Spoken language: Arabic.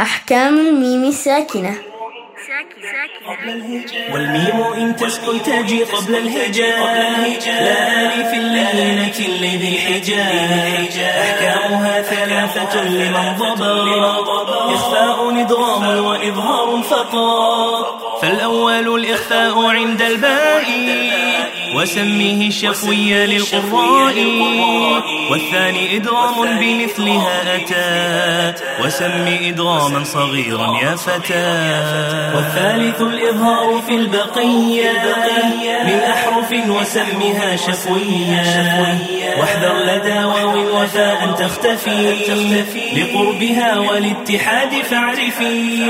أحكام الميم الساكنة والميم إن تسكن تجي قبل الهجاء. لا ألف اللينة الذي حجاء. أحكامها ثلاثة لمن ضبط إخفاء إدغام وإظهار فقط فالأول الإخفاء عند الباء. وسميه الشفوي للقراء والثاني إدغام بمثلها أتى. وسم إدغاما صغيرا يا فتى. والثالث الإظهار في البقية. من أحرف وسمها شفويا. واحذر لدى واو وفاء تختفي. لقربها والاتحاد فاعرفي.